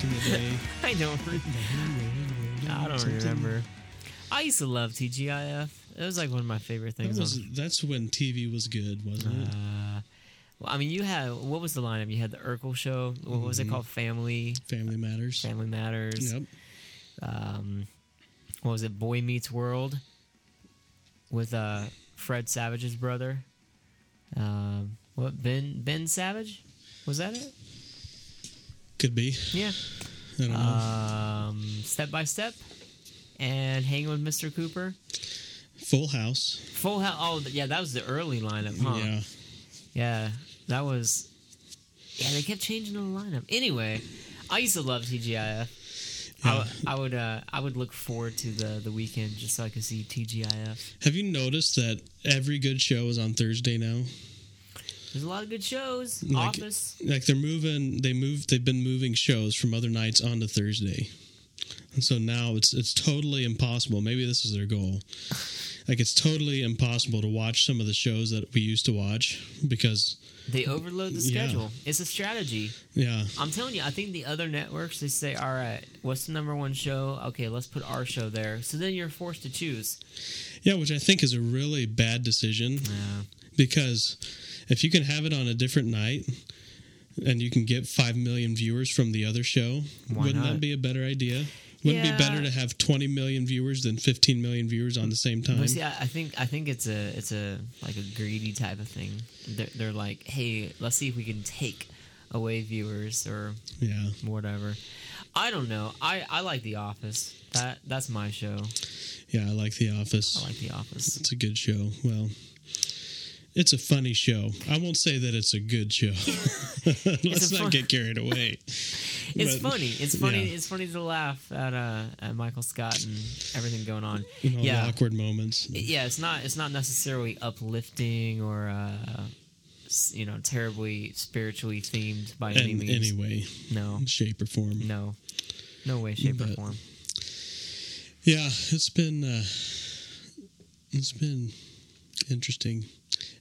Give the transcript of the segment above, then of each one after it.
back in the day. I don't. I don't Something- remember. I used to love TGIF. It was like one of my favorite That things. was, on, that's when TV was good, wasn't it? uh, well, I mean, you had what was the lineup? You had the Urkel show. What was it Mhm. called? Family, Family Matters. Family Matters. Yep. Um, what was it? Boy Meets World with uh, Fred Savage's brother. Um, what Ben Ben Savage? Was that it? Could be. Yeah. I don't know. Um, Step by Step and Hanging with Mr. Cooper. Full House. Full House. Oh, yeah, that was the early lineup, huh? Yeah. Yeah, that was. Yeah, they kept changing the lineup. Anyway, I used to love TGIF. I, Yeah. w- I would uh, I would look forward to the the weekend just so I could see TGIF. Have you noticed that every good show is on Thursday now? There's a lot of good shows. Like- Office. Like they're moving, they moved, they've been moving shows from other nights onto Thursday, and so now it's it's totally impossible. Maybe this is their goal. Like it's totally impossible to watch some of the shows that we used to watch because They overload the Yeah. schedule. It's a strategy. yeah, I'm telling you, I think the other networks they say, "All right, what's the number one show? Okay, let's put our show there." So then you're forced to choose. yeah, which I think is a really bad decision Yeah. because if you can have it on a different night and you can get five million viewers from the other show, Why wouldn't not? that be a better idea? Wouldn't it be better to have 20 million viewers than 15 million viewers on the same time? But see, I, I think I think it's a it's a like a greedy type of thing. They're, they're like, hey, let's see if we can take away viewers or yeah. whatever. I don't know. I, I like The Office. That that's my show. Yeah, I like The Office. I like The Office. It's a good show. Well, it's a funny show. I won't say that it's a good show. Let's not fun- get carried away. It's But, funny. It's funny. yeah. It's funny to laugh at uh at Michael Scott and everything going on. You know, yeah. the awkward moments. yeah, it's not it's not necessarily uplifting or uh, you know terribly spiritually themed by any means. Anyway, No, shape, or form. no, no way, shape, or form. Yeah, it's been uh, it's been interesting.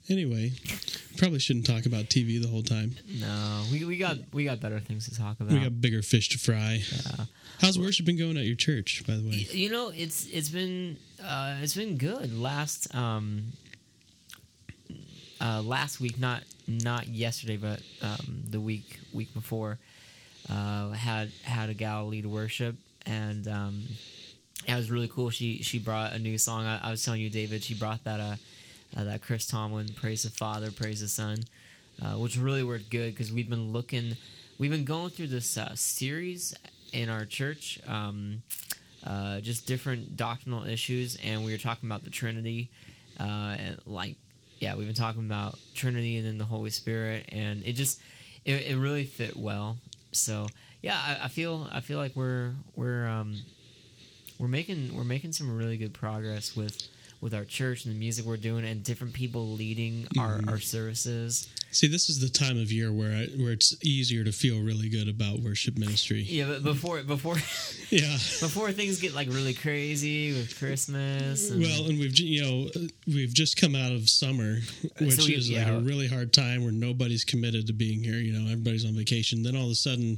Anyway, probably shouldn't talk about TV the whole time. No, we, we got we got better things to talk about. We got bigger fish to fry. Yeah. How's worship been going at your church, by the way? You know, it's it's been uh, it's been good. Last um, uh, last week, not not yesterday, but um, the week week before, uh, had had a gal lead worship, and um, it was really cool. She she brought a new song. I, I was telling you, David, she brought that uh, uh that Chris Tomlin, praise the Father, praise the Son, uh, which really worked good because we've been looking, we've been going through this uh, series in our church. Um, uh, just different doctrinal issues, and we were talking about the Trinity, uh, and like, yeah, we've been talking about Trinity and then the Holy Spirit, and it just, it, it really fit well. So yeah, I, I feel, I feel like we're we're um, we're making we're making some really good progress with with our church and the music we're doing, and different people leading our mm-hmm. our services. See, this is the time of year where I, where it's easier to feel really good about worship ministry. Yeah, but before before Yeah. before things get like really crazy with Christmas. And, Well, and we've you know uh, we've just come out of summer, which we- is like yeah. a really hard time where nobody's committed to being here. You know, everybody's on vacation. Then all of a sudden,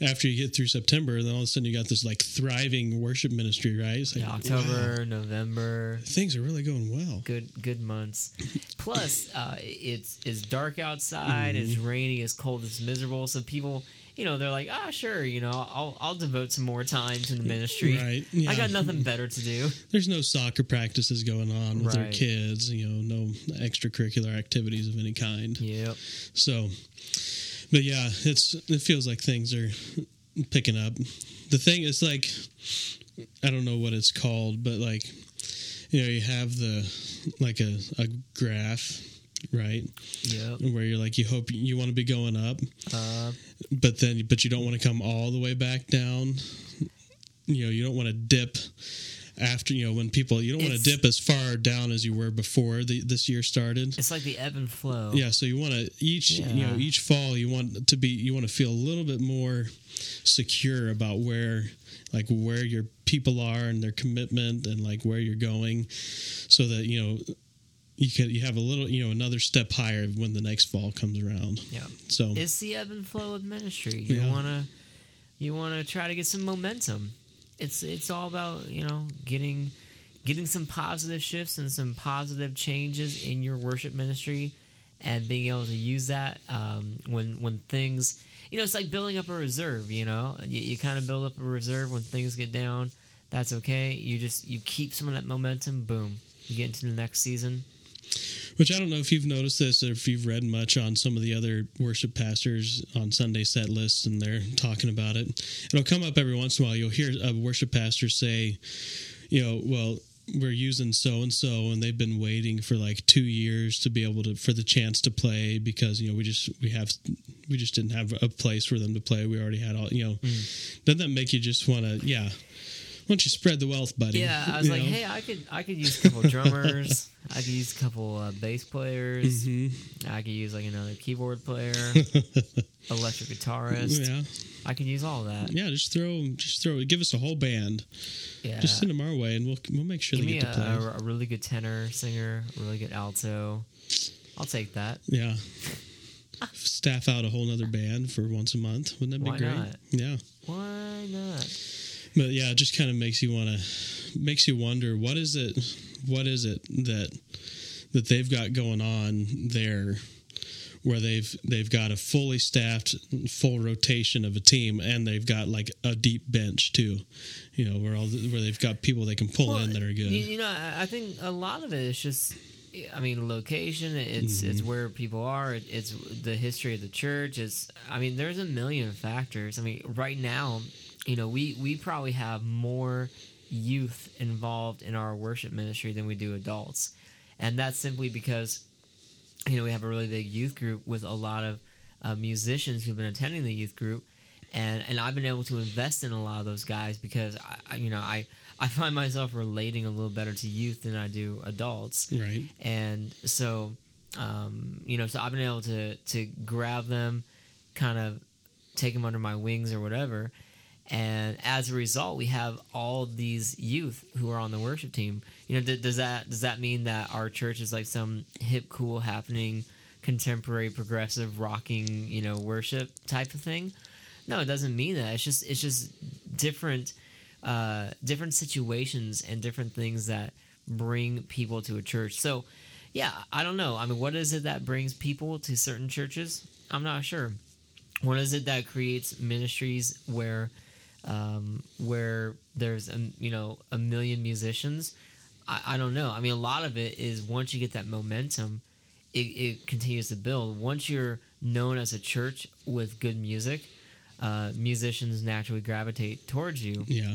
after you get through September, then all of a sudden you got this like thriving worship ministry, right? It's like, Yeah, October, wow, November, things are really going well. good good months. Plus, uh, it's it's dark outside, Mm-hmm. it's rainy, it's cold, it's miserable. So people, you know, they're like, ah, sure, you know, I'll I'll devote some more time to the ministry. Right, yeah. I got nothing better to do. There's no soccer practices going on with their kids. You know, no extracurricular activities of any kind. Yep. So, but yeah, it's it feels like things are picking up. The thing is like I don't know what it's called, but like you know, you have the like a a graph, right? Yeah. Where you're like you hope you want to be going up, Uh, but then but you don't want to come all the way back down. You know, you don't want to dip after you know when people you don't want to dip as far down as you were before the, this year started. it's like the ebb and flow. Yeah, so you want to each you know each fall you want to be you want to feel a little bit more secure about where like where your people are and their commitment and like where you're going, so that you know you can you have a little you know another step higher when the next fall comes around. Yeah. So It's the ebb and flow of ministry. You Yeah. want to you want to try to get some momentum. It's it's all about you know getting getting some positive shifts and some positive changes in your worship ministry, and being able to use that um, when when things you know it's like building up a reserve. You know, you, you kind of build up a reserve when things get down. That's okay. You just you keep some of that momentum. Boom, you get into the next season. Which I don't know if you've noticed this or if you've read much on some of the other worship pastors on Sunday set lists and they're talking about it. It'll come up every once in a while. You'll hear a worship pastor say, you know, well, we're using so and so and they've been waiting for like two years to be able to for the chance to play because you know we just we have we just didn't have a place for them to play we already had all you know mm. doesn't that make you just want to yeah don't you spread the wealth, buddy? Yeah, I was you like, know? hey, I could I could use a couple drummers. I could use a couple uh, bass players. Mm-hmm. I could use like another keyboard player, electric guitarist. Yeah, I could use all that. Yeah, just throw just throw give us a whole band. Yeah, just send them our way, and we'll we'll make sure Give they get to play. A, a really good tenor singer, a really good alto. I'll take that. Yeah. Staff out a whole other band for once a month. Wouldn't that be Why great? Not? Yeah. Why not? But yeah, it just kind of makes you want to makes you wonder what is it what is it that that they've got going on there where they've they've got a fully staffed full rotation of a team and they've got like a deep bench too you know where all where they've got people they can pull well, in that are good you know i think a lot of it is just I mean, location. It's mm-hmm. it's where people are. It's the history of the church. It's I mean, there's a million factors. I mean, right now, you know, we we probably have more youth involved in our worship ministry than we do adults, and that's simply because you know we have a really big youth group with a lot of uh, musicians who've been attending the youth group, and and I've been able to invest in a lot of those guys because I, you know I I find myself relating a little better to youth than I do adults, right? And so um, you know so I've been able to to grab them, kind of take them under my wings or whatever and as a result we have all these youth who are on the worship team. You know th- does that does that mean that our church is like some hip cool happening contemporary progressive rocking you know worship type of thing? No it doesn't mean that. It's just it's just different uh different situations and different things that bring people to a church. So yeah i don't know. I mean what is it that brings people to certain churches? I'm not sure. What is it that creates ministries where um, where there's a, you know a million musicians. I, I, don't know. I mean, a lot of it is once you get that momentum, it, it continues to build. Once you're known as a church with good music, uh, musicians naturally gravitate towards you. Yeah,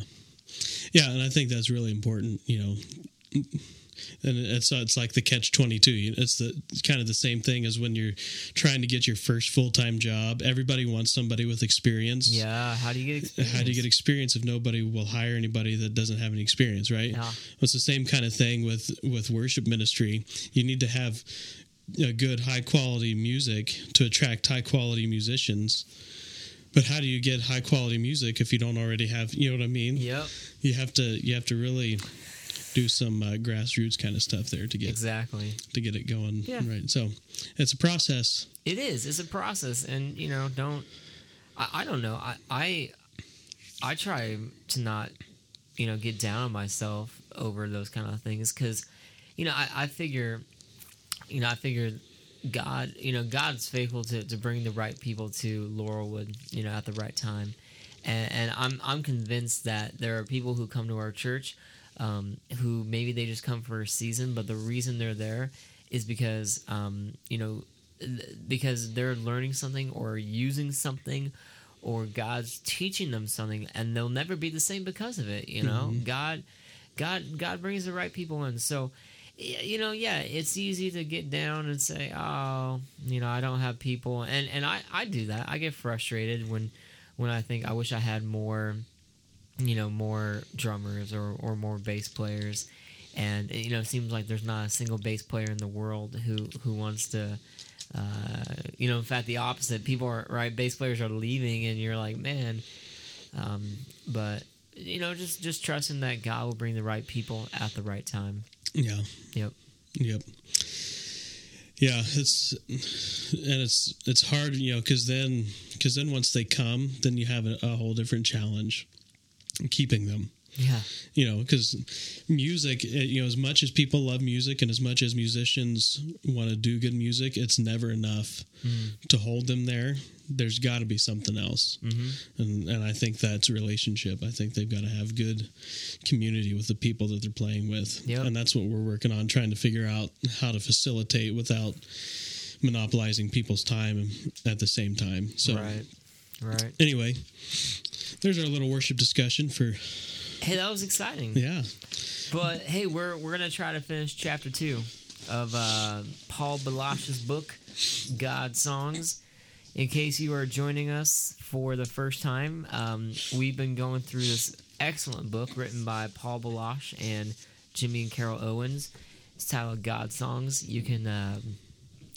yeah, and I think that's really important. You know and it's it's like the catch 22 it's the it's kind of the same thing as when you're trying to get your first full-time job. Everybody wants somebody with experience. Yeah how do you get experience? how do you get experience? if nobody will hire anybody that doesn't have any experience right? Yeah. it's the same kind of thing with with worship ministry. You need to have a good high quality music to attract high quality musicians. But how do you get high quality music if you don't already have you know what i mean? Yep. You have to you have to really do some uh, grassroots kind of stuff there to get exactly. to get it going yeah. right? So it's a process. It is it's a process and you know don't i, I don't know I, I i try to not you know get down on myself over those kind of things because you know I, I figure you know i figure god you know god's faithful to, to bring the right people to laurelwood you know at the right time. And, and i'm i'm convinced that there are people who come to our church um, who maybe they just come for a season, but the reason they're there is because um, you know because they're learning something or using something or God's teaching them something and they'll never be the same because of it, you know? Mm-hmm. God God God brings the right people in. So you know, yeah, it's easy to get down and say, "Oh, you know, I don't have people." And and I I do that. I get frustrated when when I think I wish I had more you know more drummers or, or more bass players. And you know it seems like there's not a single bass player in the world who who wants to uh, you know in fact the opposite. People are right bass players are leaving and you're like man um, but you know just just trusting that god will bring the right people at the right time. Yeah. Yep. Yep. Yeah, it's and it's it's hard, you know, because then because then once they come, then you have a, a whole different challenge keeping them. Yeah. You know, because music, it- you know, as much as people love music and as much as musicians want to do good music, it's never enough to hold them there. There's got to be something else, Mm-hmm. and and I think that's relationship. I think they've got to have good community with the people that they're playing with, Yep. and that's what we're working on, trying to figure out how to facilitate without monopolizing people's time at the same time. So Right. Right. anyway, there's our little worship discussion for Hey, that was exciting. yeah. But hey, we're we're gonna try to finish chapter two of uh, Paul Baloche's book, God Songs. In case you are joining us for the first time, um, we've been going through this excellent book written by Paul Baloche and Jimmy and Carol Owens. It's titled God Songs. You can uh,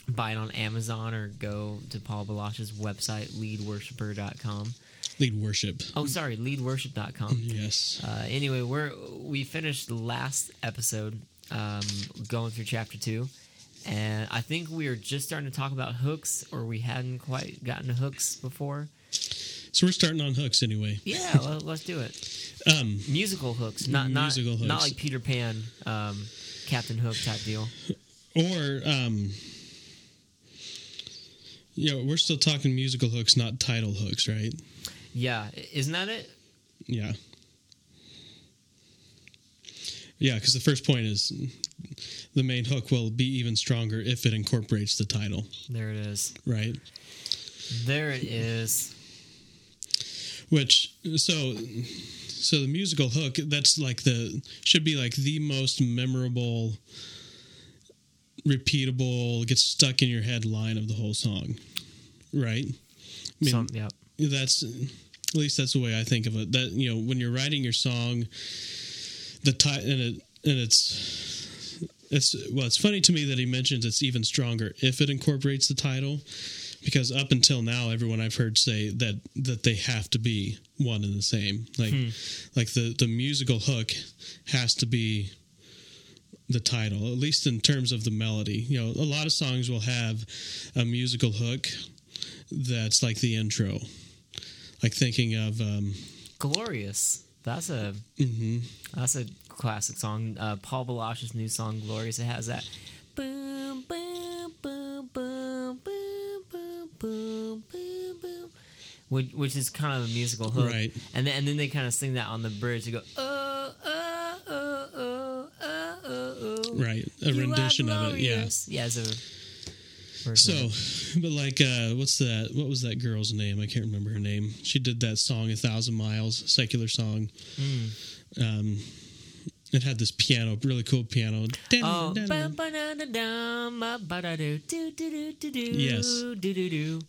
buy it on Amazon or go to Paul Baloche's website, leadworshiper.com. Lead worship. Oh, sorry, leadworship.com. Yes. Uh, anyway, we're we finished the last episode, um, going through chapter two, and I think we are just starting to talk about hooks, or we hadn't quite gotten to hooks before. So we're starting on hooks anyway. Yeah, let, let's do it. Um, Musical hooks, not Musical not not like Peter Pan, um, Captain Hook type deal. or um, you know, we're still talking musical hooks, not title hooks, right? Yeah, isn't that it? Yeah. Yeah, because the first point is the main hook will be even stronger if it incorporates the title, There it is. right? There it is. Which so so the musical hook that's like the should be like the most memorable, repeatable, gets stuck in your head line of the whole song, right? I mean, Some, yep. that's at least that's the way I think of it. That you know, when you're writing your song, the title and it and it's it's well, it's funny to me that he mentions it's even stronger if it incorporates the title, because up until now, everyone I've heard say that that they have to be one and the same. Like hmm. like the the musical hook has to be the title, at least in terms of the melody. You know, a lot of songs will have a musical hook that's like the intro. Like thinking of um Glorious. That's a mhm. That's a classic song. Uh, Paul Baloche's new song, "Glorious." It has that. Boom, boom, boom, boom, boom, boom, boom, boom, boom, which, which is kind of a musical hook, Right. And then and then they kind of sing that on the bridge. They go, oh, oh, oh, oh, oh, oh, oh. right, a You rendition of it, yeah. yeah. So, So, but like, uh, what's that? What was that girl's name? I can't remember her name. She did that song, "A Thousand Miles," secular song. Hmm. Um, it had this piano, really cool piano. oh, Yes.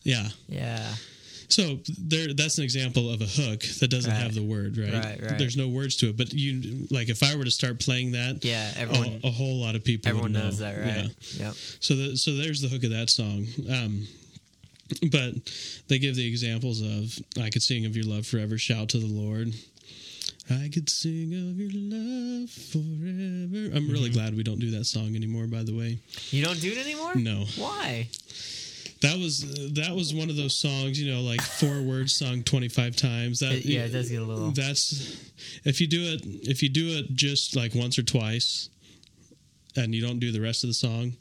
Yeah. Yeah. So there, that's an example of a hook that doesn't Right. have the word, right? Right, right. There's no words to it, but you like if I were to start playing that, Yeah, a, everyone a whole lot of people everyone would know. knows that, right? Yeah. Yep. So the, so there's the hook of that song. Um, but they give the examples of I could sing of your love forever, shout to the Lord. I could sing of your love forever. I'm Mm-hmm. really glad we don't do that song anymore. By the way, You don't do it anymore? no, Why? That was that was one of those songs. You know, like four words sung 25 times. That It- yeah, it does get a little. That's if you do it if you do it just like once or twice, and you don't do the rest of the song.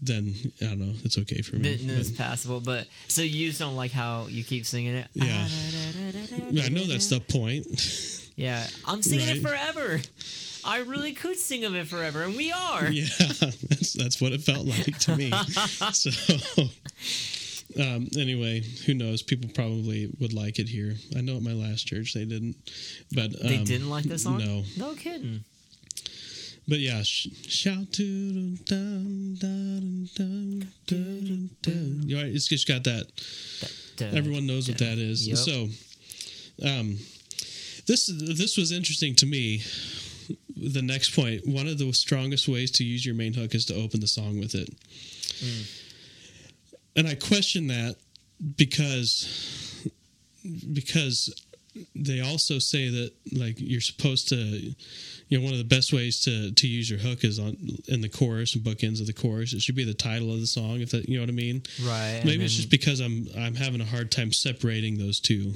Then I don't know. It's okay for me. Then then it's passable, but so you just don't like how you keep singing it. Yeah. I know that's the point. Yeah, I'm singing it forever. I really could sing of it forever, and we are. yeah, that's that's what it felt like to me. so, um, anyway, who knows? People probably would like it here. I know at my last church they didn't, but um, They didn't like this song. No, no kidding. but yeah, sh- shout to dun, dun, dun, dun, dun. You know, it's just got that. Everyone knows what that is. Yep. So, um, this this was interesting to me. The next point, one of the strongest ways to use your main hook is to open the song with it, hmm. and I question that because because they also say that like you're supposed to you know one of the best ways to to use your hook is on in the chorus and bookends of the chorus. It should be the title of the song if that you know what i mean? Right. maybe it's just because i'm i'm having a hard time separating those two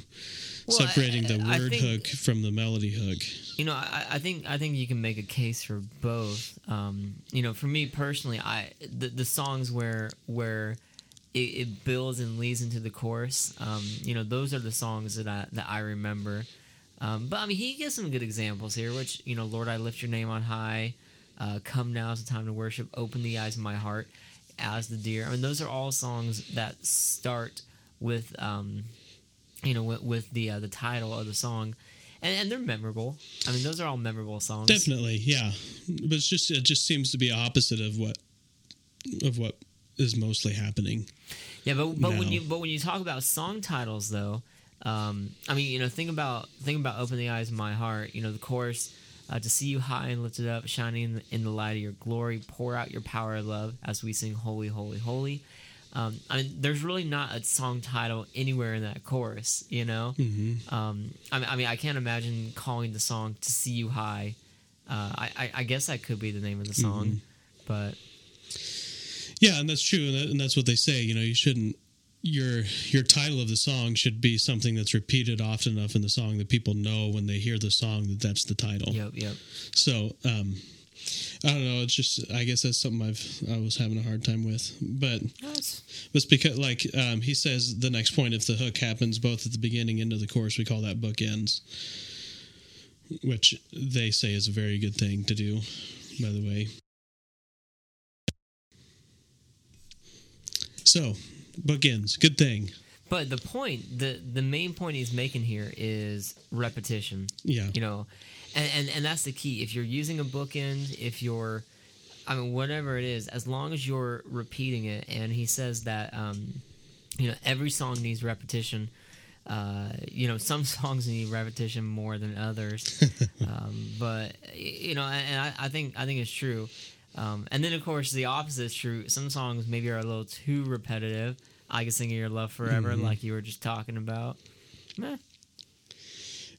Well, separating the I- I word think- hook from the melody hook You know, I, I think I think you can make a case for both. Um, you know, for me personally, I the, the songs where where it, it builds and leads into the chorus. Um, you know, those are the songs that I that I remember. Um, but I mean, he gives some good examples here, which you know, Lord, I lift your name on high. Uh, Come now is the time to worship. Open the eyes of my heart, as the deer. I mean, those are all songs that start with, um, you know, with, with the uh, the title of the song, and, and they're memorable. I mean, those are all memorable songs. definitely yeah but it's just it just seems to be opposite of what of what is mostly happening Yeah, but but when you but when you talk about song titles though, um, I mean, you know, think about think about "Open the Eyes of My Heart." You know, the chorus, uh, "To see you high and lifted up, shining in the, in the light of your glory, pour out your power of love," as we sing "Holy, Holy, Holy." Um, I mean, there's really not a song title anywhere in that chorus. You know, mm-hmm. um, I mean, I mean, I can't imagine calling the song "To See You High." Uh, I, I, I guess that could be the name of the song, but Yeah, and that's true, and, that, and that's what they say. You know, you shouldn't. Your your title of the song should be something that's repeated often enough in the song that people know when they hear the song that that's the title. yep, yep. So um, I don't know. It's just I guess that's something I've I was having a hard time with, but That's, it's because like um, he says the next point if the hook happens both at the beginning and of the course we call that bookends, which they say is a very good thing to do. By the way. So, bookends, good thing. But the point, the the main point he's making here is repetition. Yeah. You know, and and, and that's the key. If you're using a bookend, if you're, I mean, whatever it is, as long as you're repeating it, and he says that, um, you know, every song needs repetition. Uh, you know, some songs need repetition more than others, um, but you know, and, I, I think I think it's true. Um, and then of course the opposite is true. Some songs maybe are a little too repetitive. I can sing your love forever, Mhm. like you were just talking about. Meh.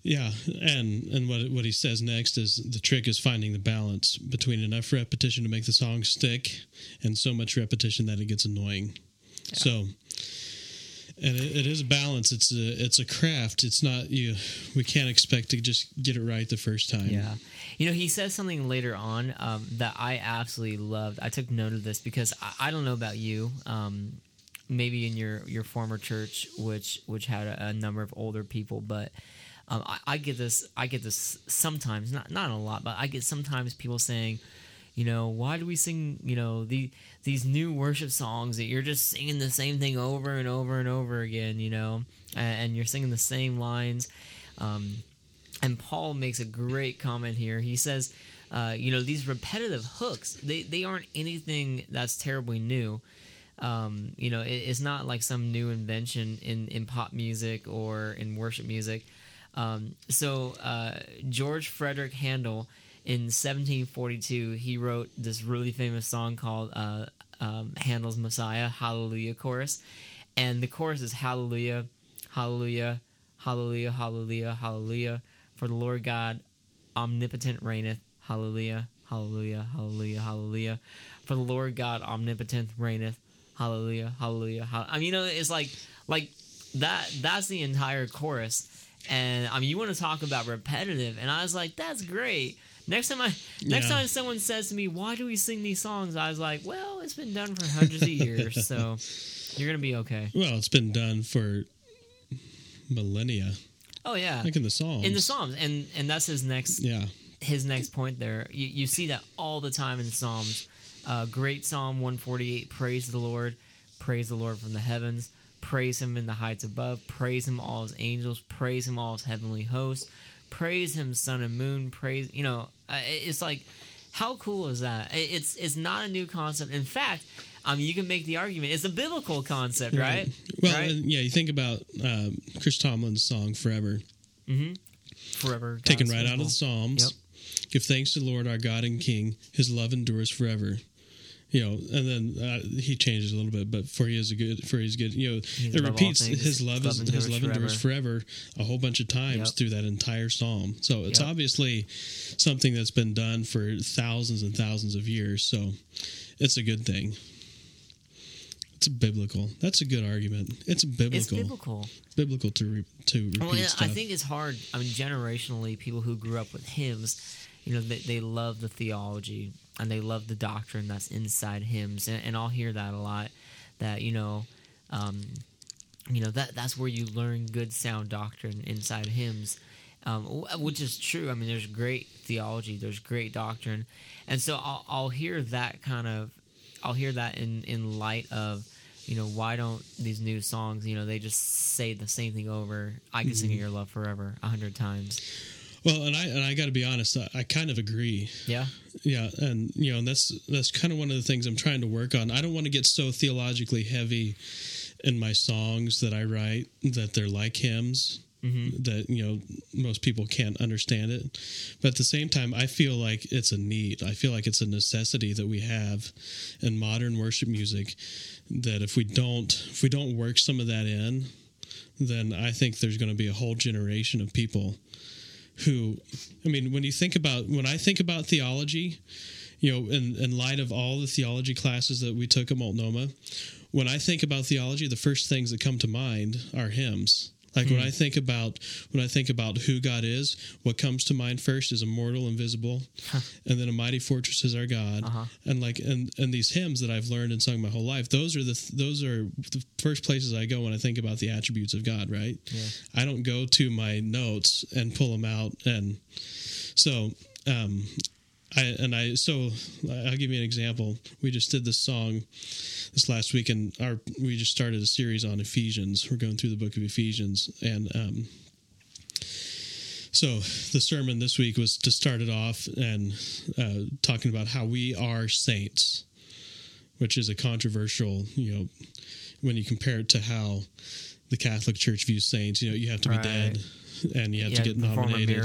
Yeah, and and what what he says next is the trick is finding the balance between enough repetition to make the song stick and so much repetition that it gets annoying. So, and it, it is a balance. It's a it's a craft. It's not you. We can't expect to just get it right the first time. Yeah. You know, he says something later on um, that I absolutely loved. I took note of this because I, I don't know about you. Um, maybe in your, your former church, which which had a, a number of older people, but um, I, I get this. I get this sometimes, not not a lot, but I get sometimes people saying, you know, why do we sing, you know, the these new worship songs that you're just singing the same thing over and over and over again, you know, and, and you're singing the same lines. Um, and Paul makes a great comment here. He says, uh, you know, these repetitive hooks, they, they aren't anything that's terribly new. Um, you know, it, it's not like some new invention in, in pop music or in worship music. Um, so uh, George Frederick Handel in 1742, he wrote this really famous song called uh, um, Handel's Messiah, Hallelujah Chorus. And the chorus is Hallelujah, Hallelujah, Hallelujah, Hallelujah, Hallelujah. For the Lord God omnipotent reigneth. Hallelujah, Hallelujah, Hallelujah, Hallelujah. For the Lord God omnipotent reigneth. Hallelujah, Hallelujah. Hall-. I mean, you know, it's like like that. That's the entire chorus. And I mean, you want to talk about repetitive, and I was like, that's great. Next time I, next Yeah. time someone says to me, "Why do we sing these songs?" I was like, "Well, it's been done for hundreds of years, so you're gonna be okay." Well, it's been done for millennia, Oh yeah, like in the Psalms. in the Psalms, and and that's his next Yeah. his next point there. You, you see that all the time in the Psalms. Uh, great Psalm 148 Praise the Lord, praise the Lord from the heavens, praise him in the heights above, praise him all his angels, praise him all his heavenly hosts, praise him sun and moon, praise, you know, uh, it's like, how cool is that? It's it's not a new concept. In fact, I mean, you can make the argument it's a biblical concept, right? Well, right? yeah, you think about um, Chris Tomlin's song "Forever," mm-hmm. Forever. taken God's right out of the Psalms. Give thanks to the Lord our God and King; His love endures forever. You know, and then uh, he changes a little bit, but for he is a good, for he's good, you know, He's it repeats things, his love is his love endures forever a whole bunch of times Yep. through that entire psalm. So it's Yep. obviously something that's been done for thousands and thousands of years. So it's a good thing. It's biblical. That's a good argument. It's biblical. It's biblical. biblical to re, to repeat Well, yeah, stuff. I think it's hard. I mean, generationally, people who grew up with hymns, you know, they, they love the theology and they love the doctrine that's inside hymns, and, and I'll hear that a lot. That you know, um, you know that that's where you learn good sound doctrine inside hymns, um, which is true. I mean, there's great theology, there's great doctrine, and so I'll, I'll hear that kind of, I'll hear that in in light of, you know, why don't these new songs, you know, they just say the same thing over. I can sing your love forever a hundred times. Well, and I and I got to be honest. I, I kind of agree. Yeah, Yeah, and you know, and that's that's kind of one of the things I'm trying to work on. I don't want to get so theologically heavy in my songs that I write that they're like hymns mm-hmm. that you know most people can't understand it. But at the same time, I feel like it's a need. I feel like it's a necessity that we have in modern worship music. That if we don't if we don't work some of that in, then I think there's going to be a whole generation of people who I mean, when you think about when I think about theology, you know, in, in light of all the theology classes that we took at Multnomah, when I think about theology, the first things that come to mind are hymns. Like when I think about when I think about who God is, what comes to mind first is immortal, invisible, and then a mighty fortress is our God. Uh-huh. And like and and these hymns that I've learned and sung my whole life, those are the those are the first places I go when I think about the attributes of God. Right? Yeah. I don't go to my notes and pull them out and so um I and I so I'll give you an example. We just did this song this last week, and our we just started a series on Ephesians. We're going through the book of Ephesians, and um, so the sermon this week was to start it off and uh, talking about how we are saints, which is a controversial, you know, when you compare it to how the Catholic Church views saints. You know, you have to be Right. dead, and you have yeah, to get nominated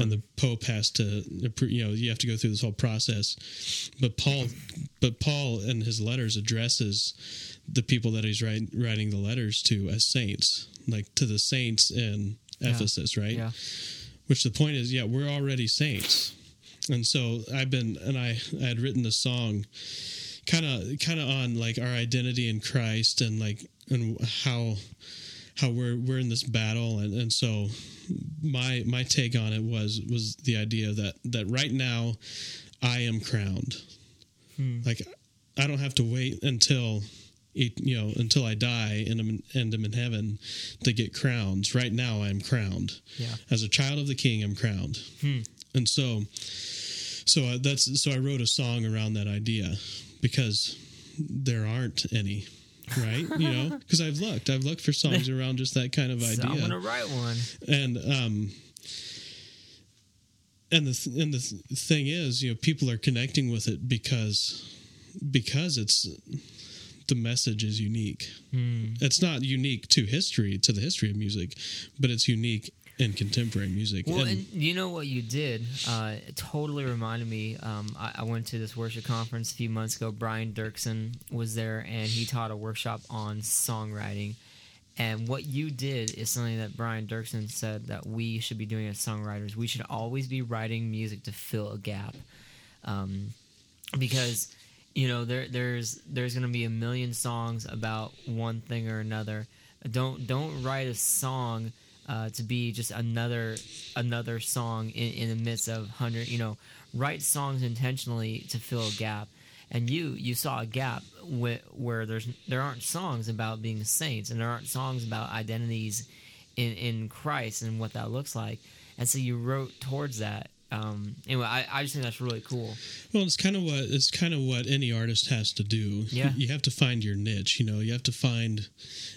and the pope has to you know you have to go through this whole process. But paul but paul in his letters addresses the people that he's write, writing the letters to as saints like to the saints in Yeah. ephesus right? Yeah, which the point is yeah we're already saints. And so i've been and i i had written a song kind of kind of on like our identity in christ and like and how how we're we're in this battle. And and so my my take on it was was the idea that that right now i am crowned. Hmm. Like i don't have to wait until you know until i die and I'm, and i'm in heaven to get crowns right now i'm crowned. Yeah, as a child of the king i'm crowned. Hmm. And so so that's so i wrote a song around that idea because there aren't any right you know because i've looked i've looked for songs around just that kind of So I'm idea gonna write one. and um and the th- and the th- thing is you know people are connecting with it because because it's the message is unique Hmm. it's not unique to history to the history of music but it's unique in contemporary music Well, and, and you know what you did? Uh, it totally reminded me. Um, I, I went to this worship conference a few months ago. Brian Doerksen was there, and he taught a workshop on songwriting. And what you did is something that Brian Doerksen said that we should be doing as songwriters. We should always be writing music to fill a gap, um, because you know there there's there's going to be a million songs about one thing or another. Don't don't write a song uh, to be just another another song in, in the midst of hundred. You know, write songs intentionally to fill a gap. And you you saw a gap where, where there's there aren't songs about being saints, and there aren't songs about identities in in Christ and what that looks like. And so you wrote towards that. Um, anyway, I, I just think that's really cool. Well, it's kind of what it's kind of what any artist has to do. Yeah. you have to find your niche. You know, you have to find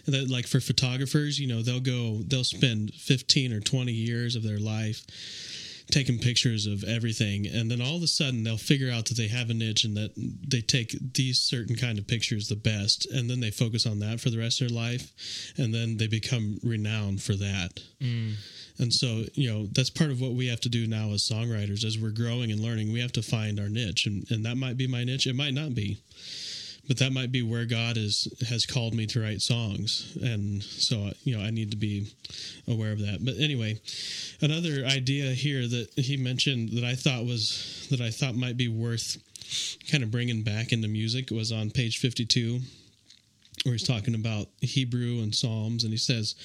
that. Like for photographers, you know, they'll go, they'll spend fifteen or twenty years of their life taking pictures of everything and then all of a sudden they'll figure out that they have a niche and that they take these certain kind of pictures the best and then they focus on that for the rest of their life and then they become renowned for that. Mm. And so you know that's part of what we have to do now as songwriters. As we're growing and learning we have to find our niche and, and that might be my niche. It might not be but that might be where God is has called me to write songs, and so you know I need to be aware of that. But anyway, another idea here that he mentioned that I thought was that I thought might be worth kind of bringing back into music was on page fifty two. Where he's talking about Hebrew and Psalms, and he says,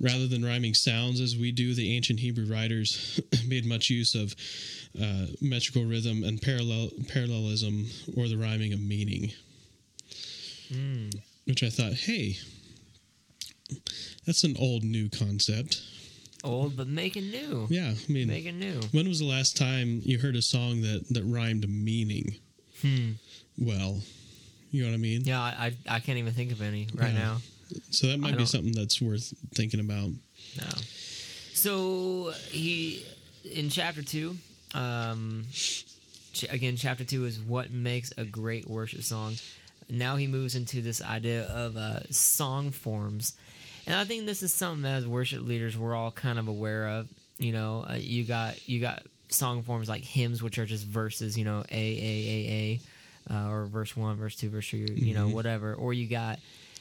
rather than rhyming sounds as we do, the ancient Hebrew writers made much use of uh, metrical rhythm and parallel parallelism, or the rhyming of meaning which I thought, hey, that's an old new concept. Old, but making new. Yeah, I mean, Making new. when was the last time you heard a song that that rhymed meaning? Hmm. Well, you know what I mean. Yeah, I, I I can't even think of any right Yeah. now. So that might I be something that's worth thinking about. No. So he in chapter two, um, ch- again, chapter two is what makes a great worship song. Now he moves into this idea of uh, song forms, and I think this is something that as worship leaders we're all kind of aware of. You know, uh, you got you got song forms like hymns, which are just verses. You know, a a a a, uh, or verse one, verse two, verse three. You know, whatever. Or you got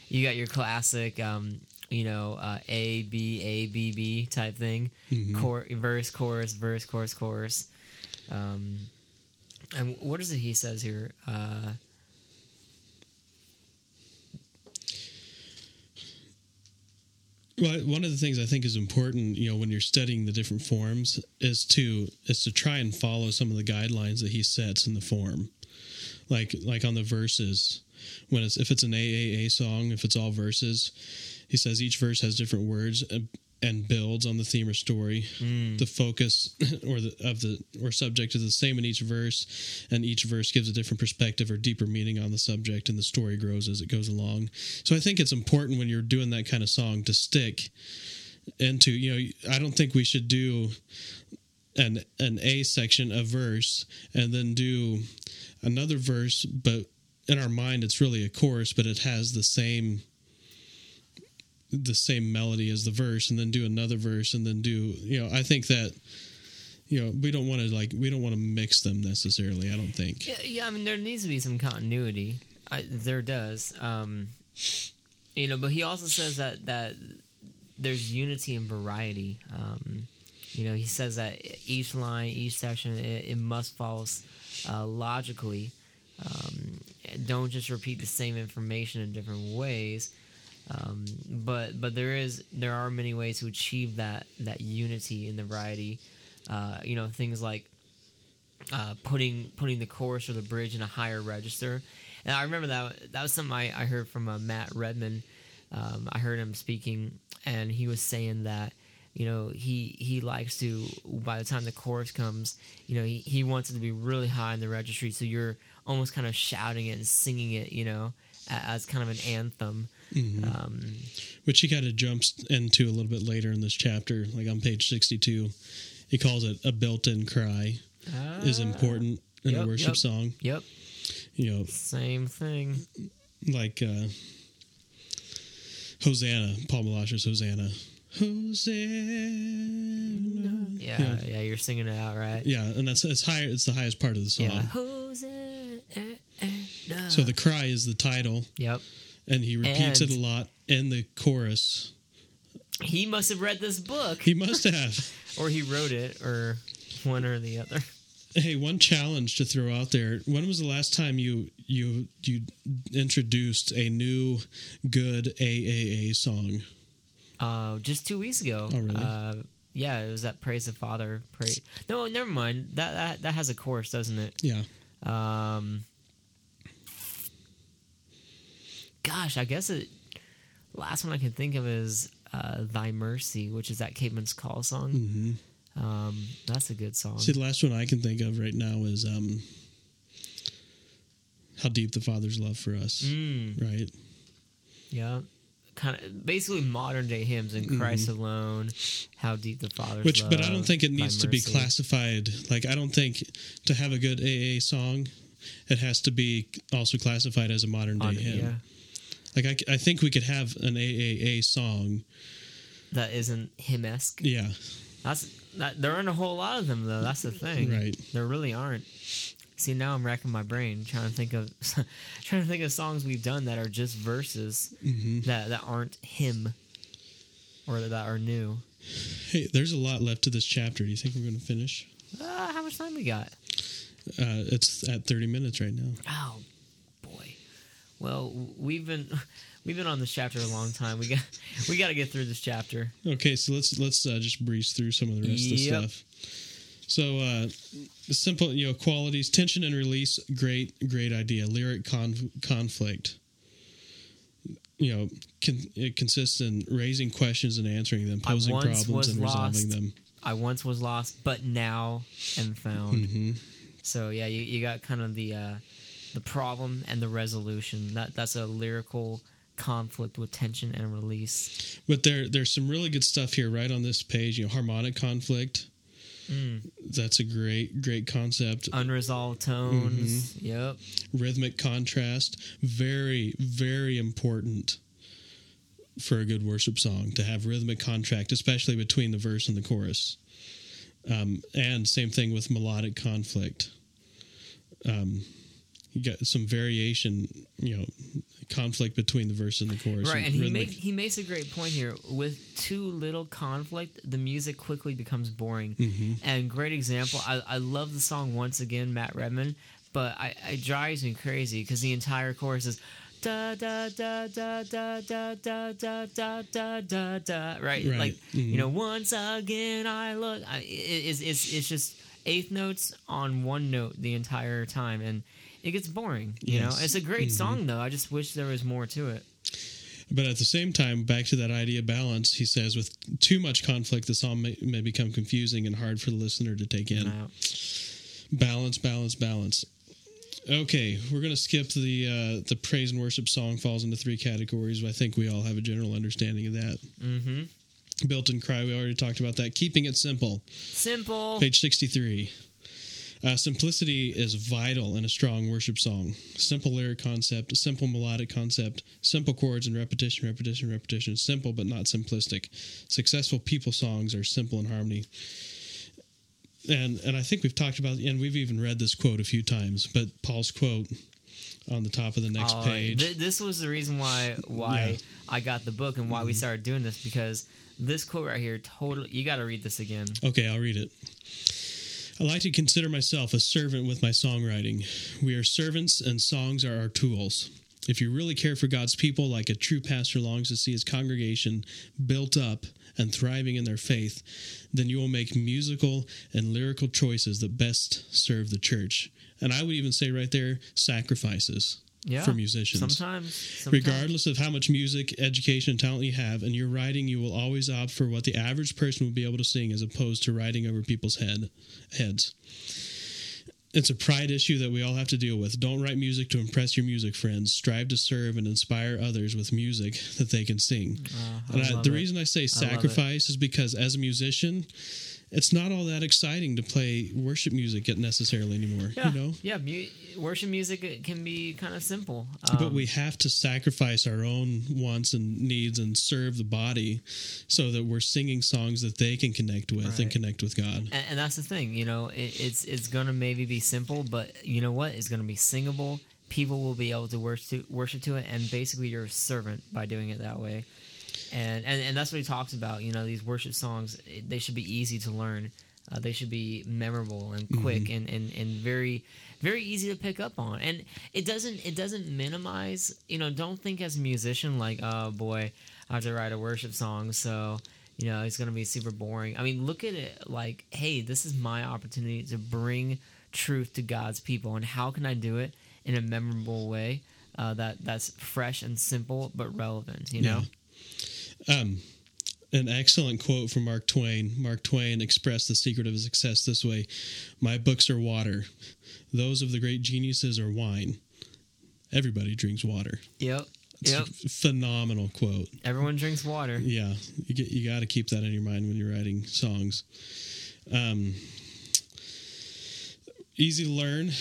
you got your classic, um, you know, uh, A B A B B type thing, Chor- verse, chorus, verse, chorus, chorus. Um, and what is it he says here? Uh, Well, one of the things I think is important, you know, when you're studying the different forms, is to is to try and follow some of the guidelines that he sets in the form, like like on the verses. When it's if it's an AAA song, if it's all verses, he says each verse has different words uh, and, builds on the theme or story. Mm. The focus or the of the or subject is the same in each verse, and each verse gives a different perspective or deeper meaning on the subject, and the story grows as it goes along. So I think it's important when you're doing that kind of song to stick into you know I don't think we should do an an A section a verse and then do another verse but in our mind it's really a chorus but it has the same the same melody as the verse and then do another verse and then do you know I think that you know we don't want to like we don't want to mix them necessarily I don't think yeah, yeah, I mean, there needs to be some continuity. I, there does. Um, you know, but he also says that that there's unity and variety. Um, you know, he says that each line, each section, it, it must follow uh, logically. Um, don't just repeat the same information in different ways. Um, but but there is there are many ways to achieve that that unity in the variety. Uh, you know, things like uh, putting putting the chorus or the bridge in a higher register. And I remember that that was something I, I heard from uh, Matt Redman. Um, I heard him speaking, and he was saying that you know he he likes to by the time the chorus comes, you know he, he wants it to be really high in the registry, so you're almost kind of shouting it and singing it, you know, as kind of an anthem. Um, which he kind of jumps into a little bit later in this chapter like on page 62 he calls it a built-in cry is important in Yep, a worship yep. song Yep, you know same thing. like uh Hosanna, Paul Baloche's Hosanna. Hosanna. Yeah, Yeah. yeah, you're singing it out right. Yeah, and that's it's higher it's the highest part of the song. Yeah, Hosanna. So the cry is the title Yep. and he repeats And- it a lot in the chorus. He must have read this book, He must have. or he wrote it, or one or the other. hey, one challenge to throw out there. When was the last time you you you introduced a new good AAA song? Uh, just two weeks ago. Oh, really? Uh, yeah, it was that praise the Father. Pray. No, never mind. That that that has a chorus, doesn't it? Yeah. Um. Gosh, I guess it. Last one I can think of is uh, "Thy Mercy," which is that Caedmon's Call song. hmm Um, that's a good song. See, the last one I can think of right now is um, "How Deep the Father's Love for Us." Mm, Right. yeah, kind of basically modern day hymns in Christ alone, how deep the Father's Mm-hmm. Which, but I don't think it needs to be classified. Like, I don't think to have a good AA song, it has to be also classified as a modern day On- hymn. yeah, Like, I, I think we could have an AAA song. that isn't hymn esque. Yeah, That's that. There aren't a whole lot of them though. That's the thing. Right. There really aren't. See, now I'm racking my brain trying to think of trying to think of songs we've done that are just verses hmm that that aren't hymn or that are new. Hey, there's a lot left to this chapter. Do you think we're going to finish? Uh, how much time we got? Uh, it's at 30 minutes right now. Oh. Well, we've been we've been on this chapter a long time. We got we got to get through this chapter. Okay, so let's let's uh, just breeze through some of the rest Yep. of the stuff. So, uh, simple, you know, qualities, tension and release, great, great idea. Lyric conf- conflict, you know, con- it consists in raising questions and answering them, posing problems and resolving them. I once was lost, but now am found. hmm So yeah, you, you got kind of the uh, the problem and the resolution. That that's a lyrical conflict with tension and release. But there, there's some really good stuff here, right on this page. You know, harmonic conflict. Mm. That's a great, great concept. Unresolved tones. Mm-hmm. Yep. rhythmic contrast very very important for a good worship song to have rhythmic contrast especially between the verse and the chorus um, and same thing with melodic conflict um, you got some variation you know conflict between the verse and the chorus Right, and he rhythmic- makes he makes a great point here. With too little conflict, the music quickly becomes boring. Mm-hmm. And great example, I, I love the song once again, Matt Redman, but I, it drives me crazy because the entire chorus is da da da da da da da da da da da da right, Right, like mhm. you know once again I look I, it, it's it's it's just eighth notes on one note the entire time and it gets boring you know it's a great Mhm. song though I just wish there was more to it But at the same time, back to that idea of balance, he says, with too much conflict, the song may, may become confusing and hard for the listener to take in. Now, Balance, balance, balance. Okay, we're gonna skip the uh, the praise and worship song. Falls into three categories. I think we all have a general understanding of that. mm-hmm. Built in cry, we already talked about that. Keeping it simple. Simple. Page sixty three. Uh, simplicity is vital in a strong worship song. Simple lyric concept, simple melodic concept, simple chords and repetition, repetition, repetition. Simple but not simplistic. Successful people songs are simple in harmony. And and I think we've talked about and we've even read this quote a few times. But Paul's quote on the top of the next Oh, page. th- this was the reason why why Yeah. Mm-hmm. I got the book and why we started doing this because this quote right here totally you got to read this again. Okay, I'll read it. I like to consider myself a servant with my songwriting. We are servants, and songs are our tools. If you really care for God's people, like a true pastor longs to see his congregation built up and thriving in their faith, then you will make musical and lyrical choices that best serve the church. And I would even say right there, sacrifices Yeah. for musicians. Sometimes, sometimes Regardless of how much music, education, and talent you have, and your writing, you will always opt for what the average person would be able to sing as opposed to writing over people's head heads. It's a pride issue that we all have to deal with. Don't write music to impress your music friends. Strive to serve and inspire others with music that they can sing. Uh, I And I, the it. reason I say I sacrifice is because as a musician, it's not all that exciting to play worship music necessarily anymore. yeah, You know, yeah, mu- worship music can be kind of simple. but Um, we have to sacrifice our own wants and needs and serve the body so that we're singing songs that they can connect with and connect with God. and, and that's the thing, you know, it, it's it's gonna maybe be simple, but you know what? It's gonna be singable. People will be able to worship to, worship to it, and basically you're a servant by doing it that way. And, and and that's what he talks about. You know, these worship songs they should be easy to learn. Uh, they should be memorable and quick and, and, and very very easy to pick up on. And it doesn't it doesn't minimize. You know, don't think as a musician like, oh boy, I have to write a worship song, so you know it's gonna be super boring. I mean, look at it like, hey, this is my opportunity to bring truth to God's people, and how can I do it in a memorable way? Uh, that that's fresh and simple but relevant. You know. Um, an excellent quote from Mark Twain. Mark Twain expressed the secret of his success this way My books are water, those of the great geniuses are wine. Everybody drinks water. Yep. It's Yep. phenomenal quote. Everyone drinks water. Yeah, you get you got to keep that in your mind when you're writing songs. Um, easy to learn.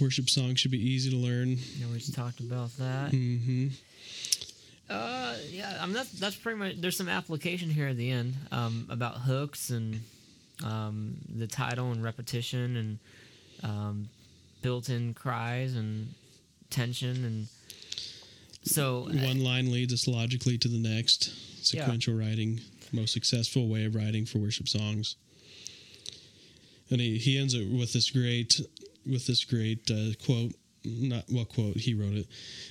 Worship songs should be easy to learn. You know, we just talked about that. hmm Uh, yeah, I mean that's that's pretty much. There's some application here at the end um, about hooks and um, the title and repetition and um, built-in cries and tension and so One line leads us logically to the next. Yeah. Sequential writing, most successful way of writing for worship songs. And he, he ends it with this great with this great uh, quote. Not well quote. He wrote it.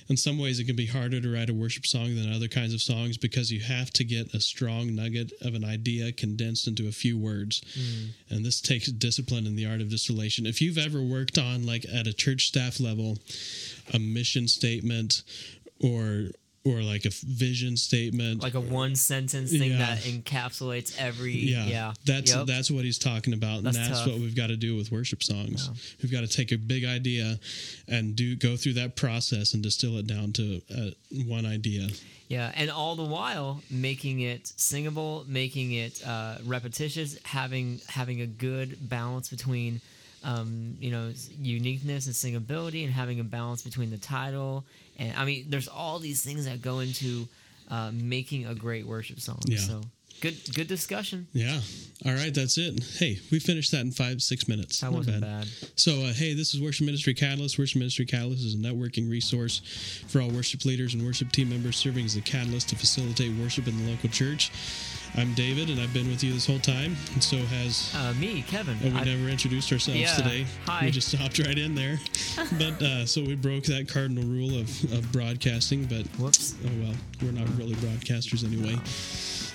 In some ways, it can be harder to write a worship song than other kinds of songs because you have to get a strong nugget of an idea condensed into a few words. Mm. And this takes discipline in the art of distillation. If you've ever worked on like at a church staff level, a mission statement or or like a vision statement like a one sentence thing Yeah. that encapsulates every yeah, yeah that's Yep. that's what he's talking about That's and that's tough. what we've got to do with worship songs Yeah. we've got to take a big idea and do go through that process and distill it down to uh, one idea Yeah, and all the while making it singable, making it uh, repetitious, having having a good balance between, um, you know, uniqueness and singability, and having a balance between the title and I mean, there's all these things that go into uh, making a great worship song. Yeah. So good, good discussion. yeah all right that's it hey we finished that in five six minutes That Not wasn't bad. So, uh, hey, this is Worship Ministry Catalyst. Worship Ministry Catalyst is a networking resource for all worship leaders and worship team members serving as a catalyst to facilitate worship in the local church. I'm David, and I've been with you this whole time, and so has. Uh, me, Kevin. Oh, we I- never introduced ourselves Yeah, today. hi. We just hopped right in there. but uh, so we broke that cardinal rule of, of broadcasting, but whoops. oh well, we're not really broadcasters anyway.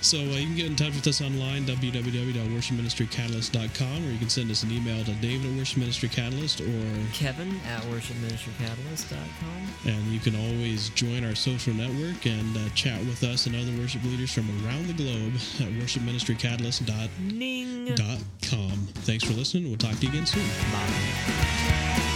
So uh, you can get in touch with us online, www.worshipministrycatalyst.com, or you can send us an email to David at Worship Ministry Catalyst, or Kevin at worshipministrycatalyst.com. And you can always join our social network and uh, chat with us and other worship leaders from around the globe at worshipministrycatalyst.com. Thanks for listening. We'll talk to you again soon. Bye.